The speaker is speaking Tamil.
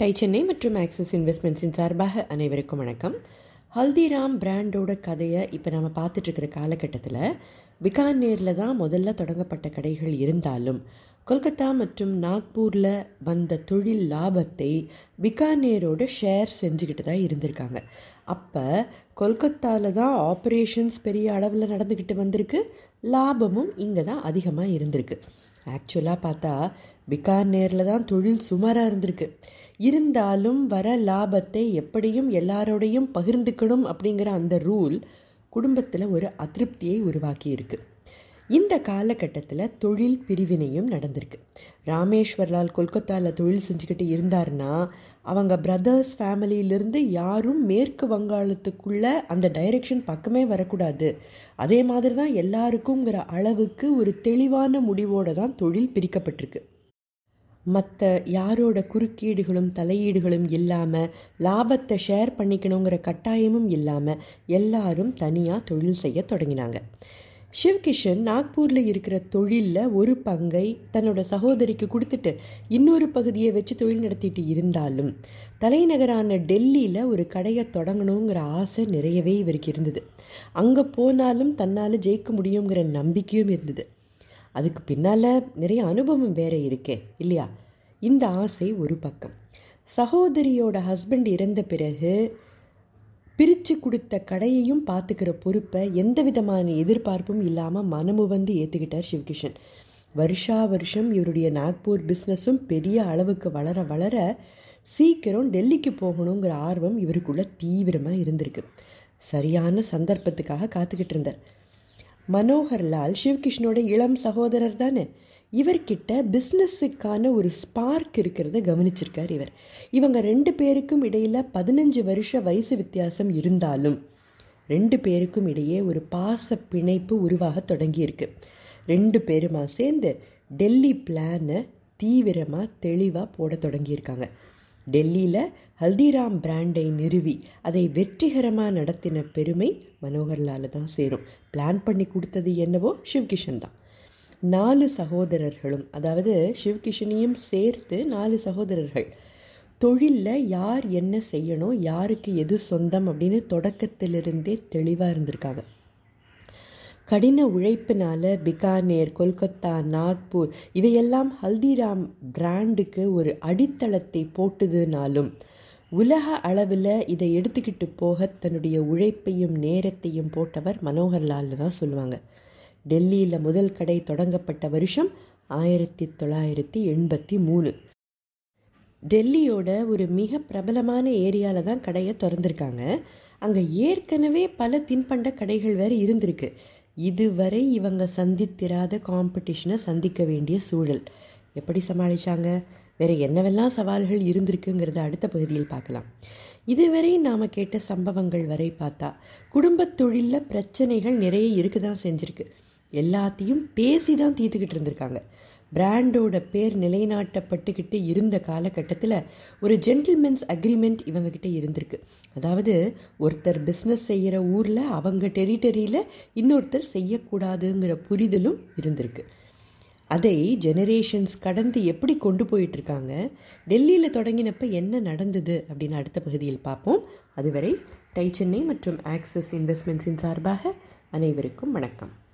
டை சென்னை மற்றும் ஆக்சிஸ் இன்வெஸ்ட்மெண்ட்ஸின் சார்பாக அனைவருக்கும் வணக்கம். ஹல்திராம் பிராண்டோட கதையை இப்போ நம்ம பார்த்துட்ருக்கிற காலகட்டத்தில் பிகானேரில் தான் முதல்ல தொடங்கப்பட்ட கடைகள் இருந்தாலும் கொல்கத்தா மற்றும் நாக்பூரில் வந்த தொழில் லாபத்தை பிகானேரோட ஷேர் செஞ்சுக்கிட்டு தான் இருந்திருக்காங்க. அப்போ கொல்கத்தாவில் தான் ஆப்ரேஷன்ஸ் பெரிய அளவில் நடந்துக்கிட்டு வந்திருக்கு. லாபமும் இங்கே தான் அதிகமாக இருந்திருக்கு. ஆக்சுவலாக பார்த்தா பிகானேரில் தான் தொழில் சுமாராக இருந்திருக்கு. இருந்தாலும் வர லாபத்தை எப்படியும் எல்லாரோடையும் பகிர்ந்துக்கணும் அப்படிங்கிற அந்த ரூல் குடும்பத்தில் ஒரு அதிருப்தியை உருவாக்கியிருக்கு இந்த காலகட்டத்தில் தொழில் பிரிவினையும் நடந்திருக்கு. ராமேஸ்வர்லால் கொல்கத்தாவில் தொழில் செஞ்சுக்கிட்டு இருந்தார்னா அவங்க பிரதர்ஸ் ஃபேமிலியிலிருந்து யாரும் மேற்கு வங்காளத்துக்குள்ளே அந்த டைரெக்ஷன் பக்கமே வரக்கூடாது. அதே மாதிரி தான் எல்லாருக்குங்கிற அளவுக்கு ஒரு தெளிவான முடிவோடு தான் தொழில் பிரிக்கப்பட்டிருக்கு. மற்ற யாரோட குறுக்கீடுகளும் தலையீடுகளும் இல்லாமல் லாபத்தை ஷேர் பண்ணிக்கணுங்கிற கட்டாயமும் இல்லாமல் எல்லாரும் தனியாக தொழில் செய்ய தொடங்கினாங்க. சிவ்கிஷன் நாக்பூரில் இருக்கிற தொழிலில் ஒரு பங்கை தன்னோட சகோதரிக்கு கொடுத்துட்டு இன்னொரு பகுதியை வச்சு தொழில் நடத்திட்டு இருந்தாலும் தலைநகரான டெல்லியில் ஒரு கடையை தொடங்கணுங்கிற ஆசை நிறையவே இவருக்கு இருந்தது. அங்கே போனாலும் தன்னால் ஜெயிக்க முடியுங்கிற நம்பிக்கையும் இருந்தது. அதுக்கு பின்னால் நிறைய அனுபவம் வேற இருக்கே இல்லையா? இந்த ஆசை ஒரு பக்கம். சகோதரியோட ஹஸ்பண்ட் இறந்த பிறகு பிரித்து கொடுத்த கடையையும் பார்த்துக்கிற பொறுப்பை எந்த விதமான எதிர்பார்ப்பும் இல்லாமல் மனமு வந்து ஏற்றுக்கிட்டார் சிவகிஷன். வருஷா வருஷம் இவருடைய நாக்பூர் பிஸ்னஸும் பெரிய அளவுக்கு வளர வளர சீக்கிரம் டெல்லிக்கு போகணுங்கிற ஆர்வம் இவருக்குள்ள தீவிரமாக இருந்திருக்கு. சரியான சந்தர்ப்பத்துக்காக காத்துக்கிட்டு இருந்தார். மனோகர்லால் சிவகிருஷ்ணோட இளம் சகோதரர் தானே? இவர்கிட்ட பிஸ்னஸுக்கான ஒரு ஸ்பார்க் இருக்கிறத கவனிச்சிருக்கார் இவர். இவங்க ரெண்டு பேருக்கும் இடையில் பதினஞ்சு வருஷ வயசு வித்தியாசம் இருந்தாலும் ரெண்டு பேருக்கும் இடையே ஒரு பாச பிணைப்பு உருவாக தொடங்கியிருக்கு. ரெண்டு பேருமா சேர்ந்து டெல்லி பிளானை தீவிரமாக தெளிவாக போட தொடங்கியிருக்காங்க. டெல்லியில் ஹல்திராம் பிராண்டை நிறுவி அதை வெற்றிகரமாக நடத்தின பெருமை மனோகர்லால் தான் சேரும். பிளான் பண்ணி கொடுத்தது என்னவோ சிவ்கிஷன் தான். நாலு சகோதரர்களும் அதாவது சிவ்கிஷனையும் சேர்த்து நாலு சகோதரர்கள் தொழிலில் யார் என்ன செய்யணும் யாருக்கு எது சொந்தம் அப்படின்னு தொடக்கத்திலிருந்தே தெளிவாக இருந்திருக்காங்க. கடின உழைப்பினால் பிகானேர் கொல்கத்தா நாக்பூர் இவையெல்லாம் ஹல்திராம் பிராண்டுக்கு ஒரு அடித்தளத்தை போட்டுதுனாலும் உலக அளவில் இதை எடுத்துக்கிட்டு போக தன்னுடைய உழைப்பையும் நேரத்தையும் போட்டவர் மனோகர்லால் தான் சொல்லுவாங்க. டெல்லியில் முதல் கடை தொடங்கப்பட்ட வருஷம் ஆயிரத்தி தொள்ளாயிரத்தி எண்பத்தி மூணு. டெல்லியோட ஒரு மிக பிரபலமான ஏரியாவில் தான் கடையை திறந்திருக்காங்க. அங்கே ஏற்கனவே பல தின்பண்ட கடைகள் வேறு இருந்திருக்கு. இதுவரை இவங்க சந்தித்திராத காம்படிஷனை சந்திக்க வேண்டிய சூழல். எப்படி சமாளித்தாங்க வேறு என்னவெல்லாம் சவால்கள் இருந்திருக்குங்கிறத அடுத்த பகுதியில் பார்க்கலாம். இதுவரை நாம் கேட்ட சம்பவங்கள் வரை பார்த்தா குடும்பத் தொழிலில் பிரச்சனைகள் நிறைய இருக்க தான் செஞ்சுருக்கு. எல்லாத்தையும் பேசி தான் தீர்த்துக்கிட்டு இருந்திருக்காங்க. பிராண்டோட பேர் நிலைநாட்டப்பட்டுக்கிட்டு இருந்த காலகட்டத்தில் ஒரு ஜென்டில்மென்ஸ் அக்ரிமெண்ட் இவங்கக்கிட்ட இருந்திருக்கு. அதாவது ஒருத்தர் பிஸ்னஸ் செய்கிற ஊரில் அவங்க டெரிட்டரியில் இன்னொருத்தர் செய்யக்கூடாதுங்கிற புரிதலும் இருந்திருக்கு. அதை ஜெனரேஷன்ஸ் கடந்து எப்படி கொண்டு போயிட்டுருக்காங்க டெல்லியில் தொடங்கினப்ப என்ன நடந்தது அப்படின்னு அடுத்த பகுதியில் பார்ப்போம். அதுவரை டை சென்னை மற்றும் ஆக்சிஸ் இன்வெஸ்ட்மெண்ட்ஸின் சார்பாக அனைவருக்கும் வணக்கம்.